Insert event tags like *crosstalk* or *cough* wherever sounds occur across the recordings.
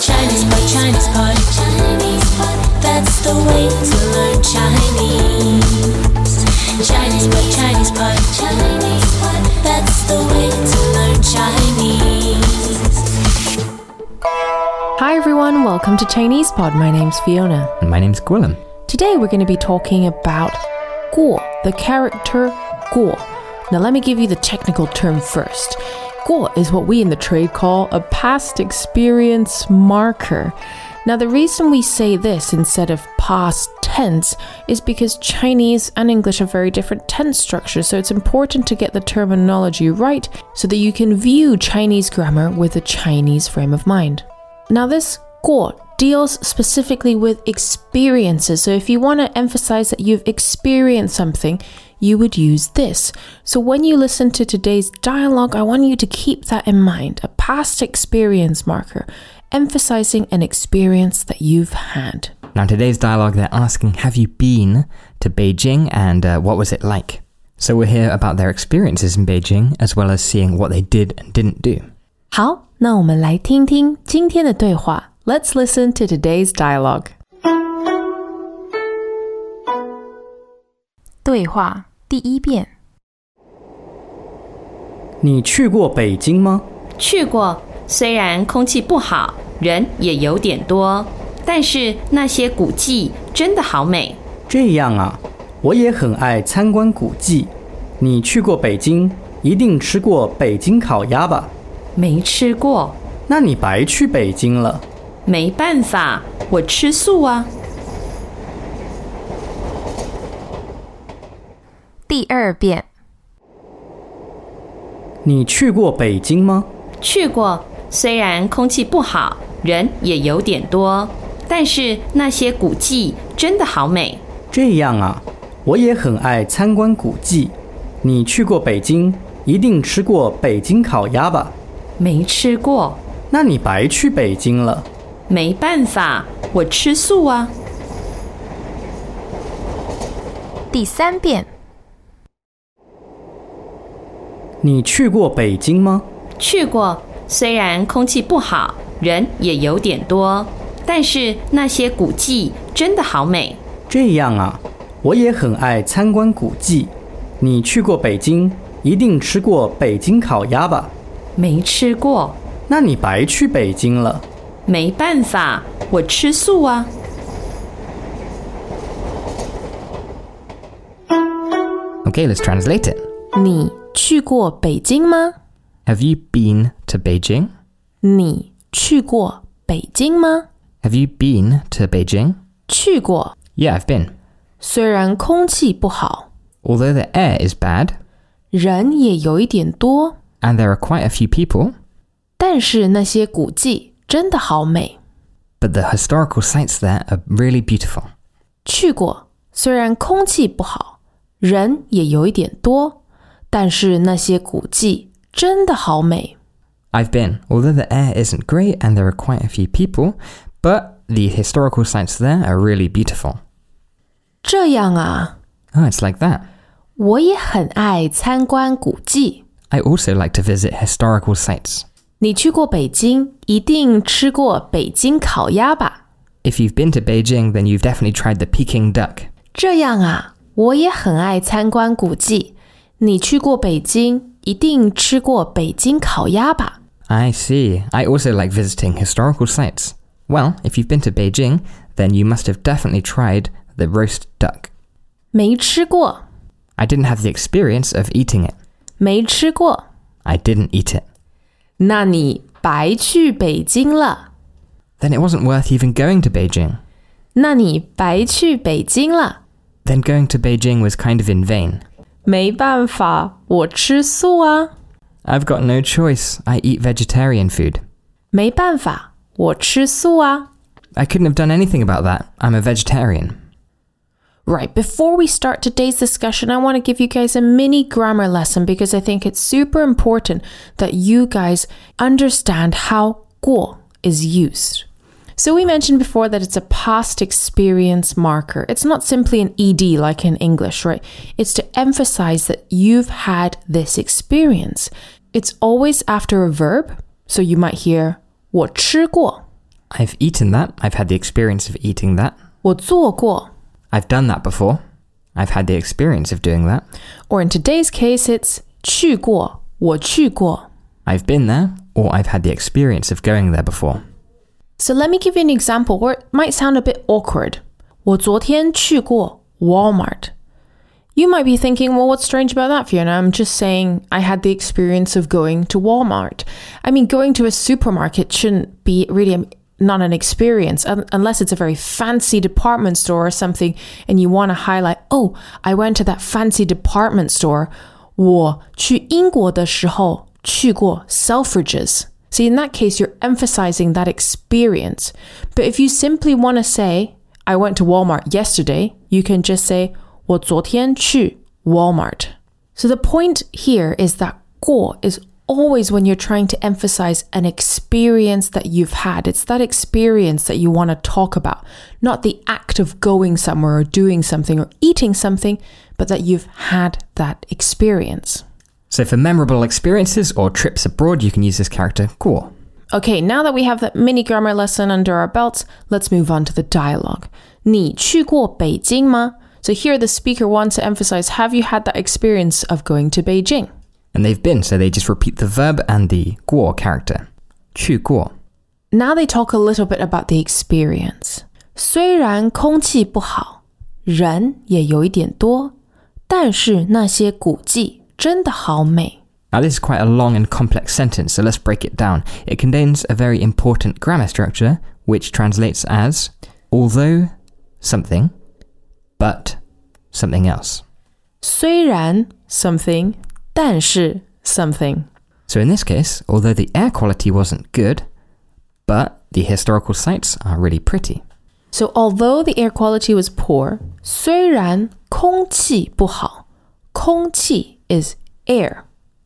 Chinese Pod, Chinese Pod, Chinese Pod. That's the way to learn Chinese. Chinese Pod, Chinese Pod, Chinese Pod. That's the way to learn Chinese. Hi everyone, welcome to Chinese Pod. My name's Fiona. And my name's Gwilym. Today we're going to be talking about guo, the character guo. Now let me give you the technical term first. Guo is what we in the trade call a past experience marker. Now the reason we say this instead of past tense is because Chinese and English have very different tense structures, so it's important to get the terminology right so that you can view Chinese grammar with a Chinese frame of mind. Now, this guo deals specifically with experiences. So, if you want to emphasize that you've experienced something, you would use this. So, when you listen to today's dialogue, I want you to keep that in mind a past experience marker, emphasizing an experience that you've had. Now, today's dialogue, they're asking, Have you been to Beijing and uh, what was it like? So, we'll hear about their experiences in Beijing as well as seeing what they did and didn't do. 好，那我们来听听今天的对话。Let's listen to today's dialogue. 对话 第一遍。你去过北京吗？去过，虽然空气不好，人也有点多，但是那些古迹真的好美。这样啊，我也很爱参观古迹。你去过北京，一定吃过北京烤鸭吧？没吃过，那你白去北京了。没办法，我吃素啊。第二遍。你去过北京吗？去过，虽然空气不好，人也有点多，但是那些古迹真的好美。这样啊，我也很爱参观古迹。你去过北京，一定吃过北京烤鸭吧？没吃过，那你白去北京了。没办法，我吃素啊。第三遍。你去过北京吗？去过，虽然空气不好，人也有点多，但是那些古迹真的好美。这样啊，我也很爱参观古迹。你去过北京，一定吃过北京烤鸭吧？没吃过，那你白去北京了。没办法，我吃素啊。Okay, let's translate it. 你去过北京吗？ Have you been to Beijing? 你去过北京吗？ Have you been to Beijing? 去过。 Yeah, I've been. 虽然空气不好， Although the air is bad 人也有一点多， and there are quite a few people, 但是那些古迹真的好美。 but the historical sites there are really beautiful. 去过，虽然空气不好，人也有一点多， 但是那些古迹真的好美。 I've been, although the air isn't great and there are quite a few people, but the historical sites there are really beautiful. 这样啊， Oh, it's like that. 我也很爱参观古迹。 I also like to visit historical sites. 你去过北京，一定吃过北京烤鸭吧？ If you've been to Beijing, then you've definitely tried the Peking duck. 这样啊，我也很爱参观古迹。 你去过北京，一定吃过北京烤鸭吧？ I see. I also like visiting historical sites. Well, if you've been to Beijing, then you must have definitely tried the roast duck. 没吃过， I didn't have the experience of eating it. 没吃过， I didn't eat it. 那你白去北京了。 Then it wasn't worth even going to Beijing. 那你白去北京了。 Then going to Beijing was kind of in vain. 没办法，我吃素啊。 I've got no choice. I eat vegetarian food. 没办法，我吃素啊。 I couldn't have done anything about that. I'm a vegetarian. Right, before we start today's discussion, I want to give you guys a mini grammar lesson because I think it's super important that you guys understand how 过 is used. So we mentioned before that it's a past experience marker. It's not simply an ed like in English, right? It's to emphasize that you've had this experience. It's always after a verb, so you might hear 我吃过. I've eaten that. I've had the experience of eating that. 我做过 I've done that before. I've had the experience of doing that. or in today's case it's 去过我去过 I've been there, or I've had the experience of going there before. So let me give you an example where it might sound a bit awkward. 我昨天去过 Walmart. You might be thinking, well, what's strange about that, Fiona? I'm just saying I had the experience of going to Walmart. I mean, going to a supermarket shouldn't be really a, not an experience un- unless it's a very fancy department store or something and you want to highlight, oh, I went to that fancy department store. 我去英国的时候去过 Selfridges. See, in that case, you're emphasizing that experience. But if you simply want to say, I went to Walmart yesterday, you can just say, 我昨天去 Walmart. So the point here is that 过 is always when you're trying to emphasize an experience that you've had. It's that experience that you want to talk about, not the act of going somewhere or doing something or eating something, but that you've had that experience. So for memorable experiences or trips abroad, you can use this character 过. Okay, now that we have that mini grammar lesson under our belts, let's move on to the dialogue. 你去过北京吗? So here the speaker wants to emphasize have you had that experience of going to Beijing? And they've been, so they just repeat the verb and the 过 character. 去过. Now they talk a little bit about the experience. 虽然空气不好，人也有一点多，但是那些古迹 真的好美。 Now, this is quite a long and complex sentence, so let's break it down. It contains a very important grammar structure, which translates as although something, but something else. 虽然 something，但是 something。 So, in this case, although the air quality wasn't good, but the historical sites are really pretty. So although the air quality was poor, 虽然空气不好，空气 is air，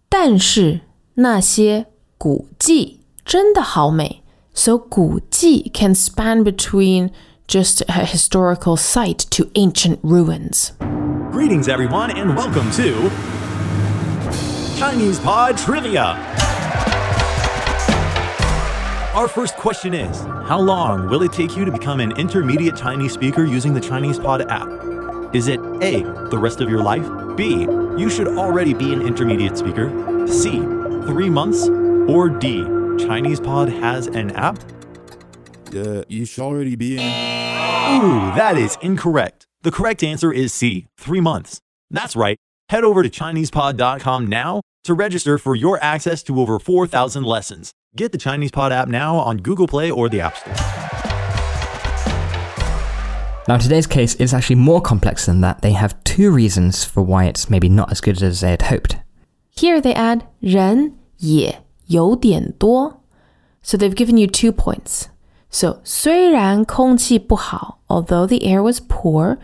但是那些古迹真的好美。So 古迹 can span between just a historical site to ancient ruins. Greetings, everyone, and welcome to Chinese Pod Trivia. Our first question is How long will it take you to become an intermediate Chinese speaker using the Chinese Pod app? Is it A, the rest of your life? B, you should already be an intermediate speaker? C, three months? Or D, Chinese Pod has an app? Uh, you should already be in. Ooh, that is incorrect. The correct answer is C, three months. That's right. Head over to ChinesePod.com now to register for your access to over 4,000 lessons. Get the Chinese Pod app now on Google Play or the App Store. Now, in today's case, it's actually more complex than that. They have two reasons for why it's maybe not as good as they had hoped. Here they add 人也有点多. So they've given you two points. So 虽然空气不好, although the air was poor,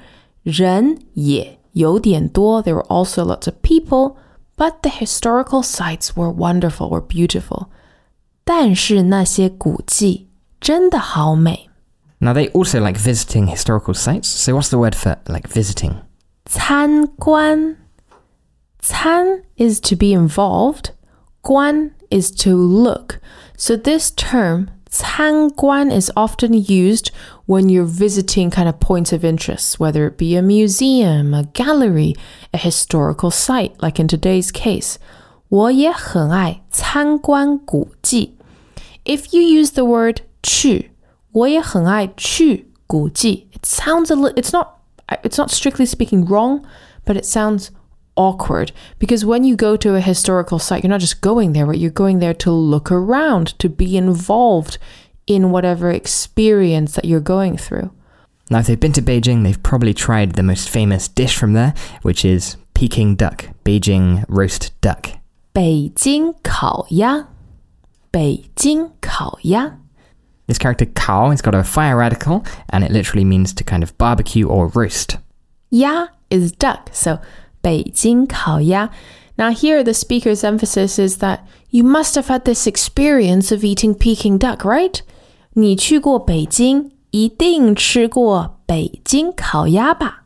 人也有点多, there were also lots of people, but the historical sites were wonderful, were beautiful. 但是那些古迹真的好美。 Now, they also like visiting historical sites. So, what's the word for like visiting? 参观. Can is to be involved. 观 is to look. So this term 参观 is often used when you're visiting kind of points of interest, whether it be a museum, a gallery, a historical site, like in today's case. 我也很爱参观古迹. If you use the word 去, 我也很爱去古迹. It sounds a little, it's not, it's not strictly speaking wrong, but it sounds awkward because when you go to a historical site, you're not just going there, but you're going there to look around, to be involved in whatever experience that you're going through. Now, if they've been to Beijing, they've probably tried the most famous dish from there, which is Peking duck, Beijing roast duck. 北京烤鸭，北京烤鸭。 This character Kao has got a fire radical, and it literally means to kind of barbecue or roast. 鸭 is duck, so 北京烤鸭. Now here the speaker's emphasis is that you must have had this experience of eating Peking duck, right? 你去过北京，一定吃过北京烤鸭吧？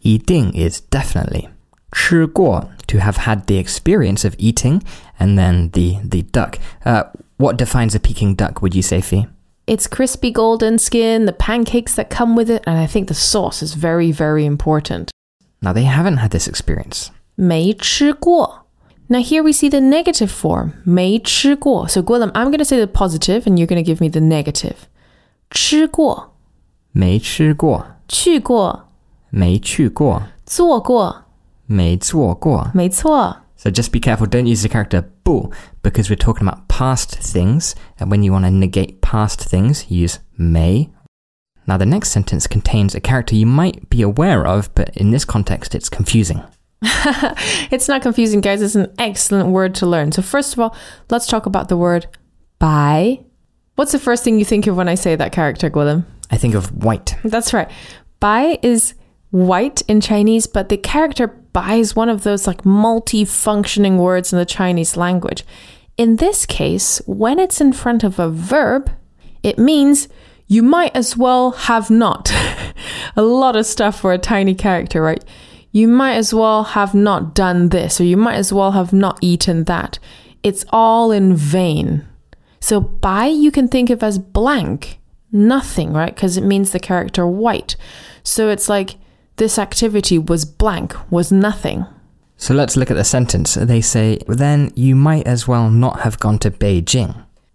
一定 is definitely. 吃过 to have had the experience of eating, and then the the duck. Uh, what defines a Peking duck? Would you say, Fee? Its crispy golden skin, the pancakes that come with it, and I think the sauce is very, very important. Now, they haven't had this experience. 没吃过. Now, here we see the negative form, 没吃过. So, Gwilym, I'm going to say the positive and you're going to give me the negative. 吃过.没吃过.去过.没去过.做过.没做过.没错. So, just be careful, don't use the character bu because we're talking about past things, and when you want to negate past things, you use may. Now, the next sentence contains a character you might be aware of, but in this context, it's confusing. *laughs* It's not confusing, guys. It's an excellent word to learn. So first of all, let's talk about the word bai. What's the first thing you think of when I say that character, Gwilym? I think of white. That's right. Bai is white in Chinese, but the character is one of those like multi-functioning words in the Chinese language. In this case, when it's in front of a verb, it means you might as well have not. *laughs* a lot of stuff for a tiny character, right? You might as well have not done this, or you might as well have not eaten that. It's all in vain. So bai you can think of as blank, nothing, right? Because it means the character white. So it's like this activity was blank, was nothing. So let's look at the sentence. They say, then you might as well not have gone to Beijing.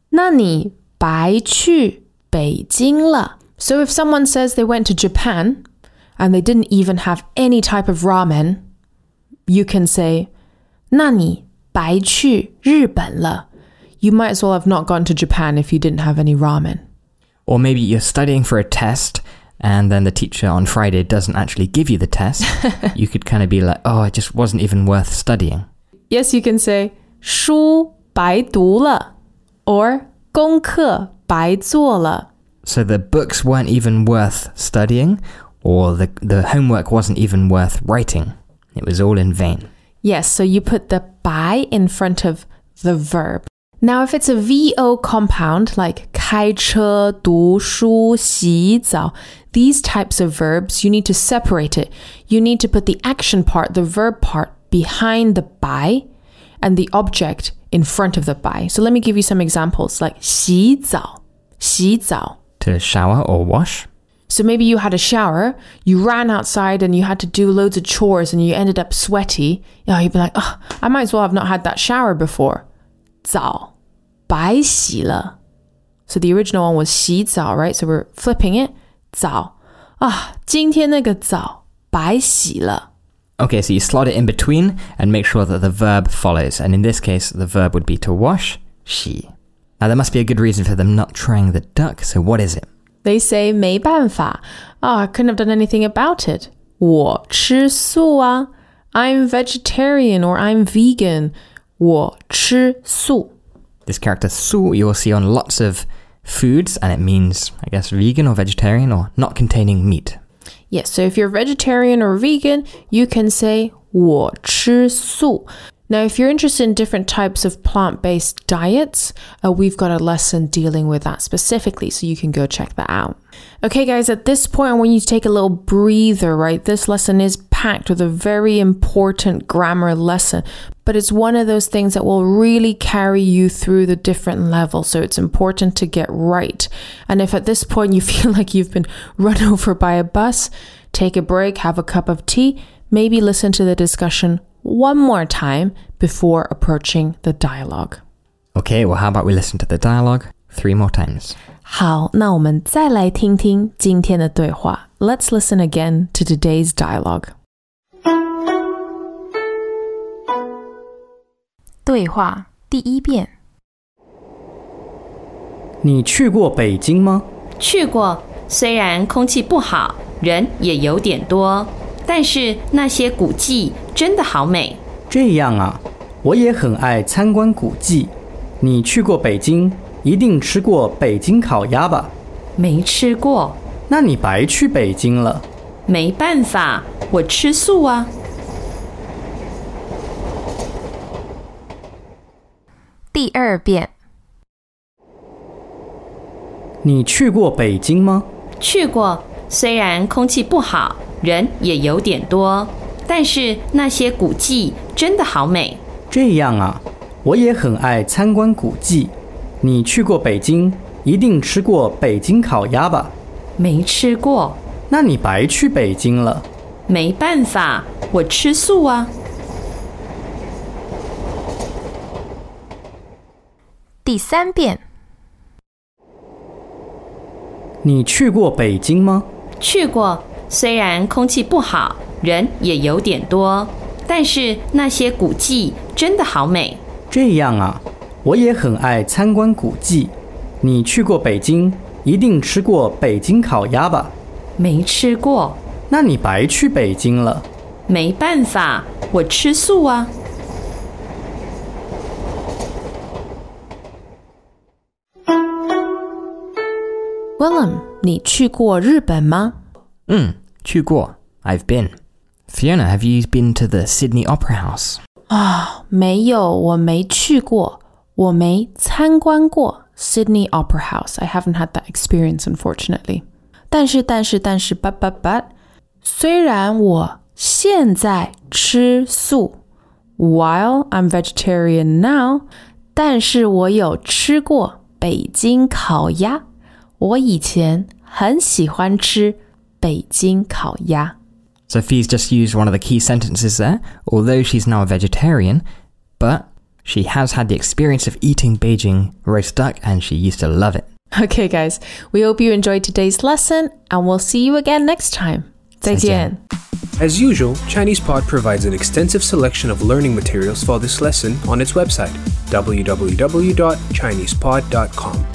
那你白去北京了. So if someone says they went to Japan and they didn't even have any type of ramen, you can say 那你白去日本了. You might as well have not gone to Japan if you didn't have any ramen. Or maybe you're studying for a test and then the teacher on Friday doesn't actually give you the test. *laughs* you could kind of be like, oh, it just wasn't even worth studying. Yes, you can say 书白读了 or 功课白做了. So the books weren't even worth studying, or the, the homework wasn't even worth writing. It was all in vain. Yes, so you put the by in front of the verb. Now, if it's a VO compound like 开车,读书,洗澡, these types of verbs, you need to separate it. You need to put the action part, the verb part, behind the by and the object in front of the by. So let me give you some examples like 洗澡,洗澡. To shower or wash. So maybe you had a shower, you ran outside and you had to do loads of chores and you ended up sweaty. You know, you'd be like, oh, I might as well have not had that shower before. 澡,白洗了. So the original one was 洗澡, right? So we're flipping it. 澡. Ah, 今天那个澡白洗了. Okay, so you slot it in between and make sure that the verb follows. And in this case, the verb would be to wash, 洗. Now, there must be a good reason for them not trying the duck, so what is it? They say 没办法. Oh, I couldn't have done anything about it. 我吃素啊. I'm vegetarian or I'm vegan. 我吃素. This character su you will see on lots of foods, and it means, I guess, vegan or vegetarian or not containing meat. Yes, so if you're vegetarian or vegan, you can say 我吃素. Now, if you're interested in different types of plant based diets, uh, we've got a lesson dealing with that specifically, so you can go check that out. Okay, guys, at this point, I want you to take a little breather, right? This lesson is packed with a very important grammar lesson, but it's one of those things that will really carry you through the different levels, so it's important to get right. And if at this point you *laughs* feel like you've been run *laughs* over by a bus, take a break, have a cup of tea, maybe listen to the discussion one more time before approaching the dialogue. Okay, well, how about we listen to the dialogue three more times? 好，那我们再来听听今天的对话。Let's listen again to today's dialogue. 对话第一遍。你去过北京吗？去过，虽然空气不好，人也有点多，但是那些古迹真的好美。这样啊，我也很爱参观古迹。你去过北京，一定吃过北京烤鸭吧？没吃过，那你白去北京了。没办法，我吃素啊。第二遍。你去过北京吗？去过，虽然空气不好，人也有点多，但是那些古迹真的好美。这样啊，我也很爱参观古迹。你去过北京，一定吃过北京烤鸭吧？没吃过，那你白去北京了。没办法，我吃素啊。第三遍，你去过北京吗？去过，虽然空气不好，人也有点多，但是那些古迹真的好美。这样啊，我也很爱参观古迹。你去过北京，一定吃过北京烤鸭吧？没吃过，那你白去北京了。没办法，我吃素啊。Gwilym，你去过日本吗？嗯，去过。I've been. Fiona, have you been to the Sydney Opera House? 啊、哦，没有，我没去过，我没参观过 Sydney Opera House. I haven't had that experience, unfortunately. 但是，但是，但是，but but but，虽然我现在吃素，while I'm vegetarian now，但是我有吃过北京烤鸭。我以前很喜欢吃北京烤鸭。 Sophie's just used one of the key sentences there. Although she's now a vegetarian, but she has had the experience of eating Beijing roast duck and she used to love it. Okay, guys, we hope you enjoyed today's lesson, and we'll see you again next time. 再见。 As usual, ChinesePod provides an extensive selection of learning materials for this lesson on its website, www.chinesepod.com.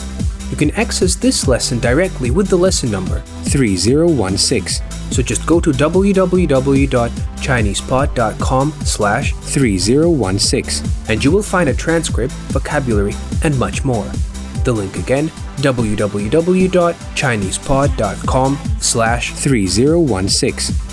You can access this lesson directly with the lesson number 3016. So just go to www.chinesepod.com slash 3016 and you will find a transcript, vocabulary, and much more. The link again, www.chinesepod.com slash 3016.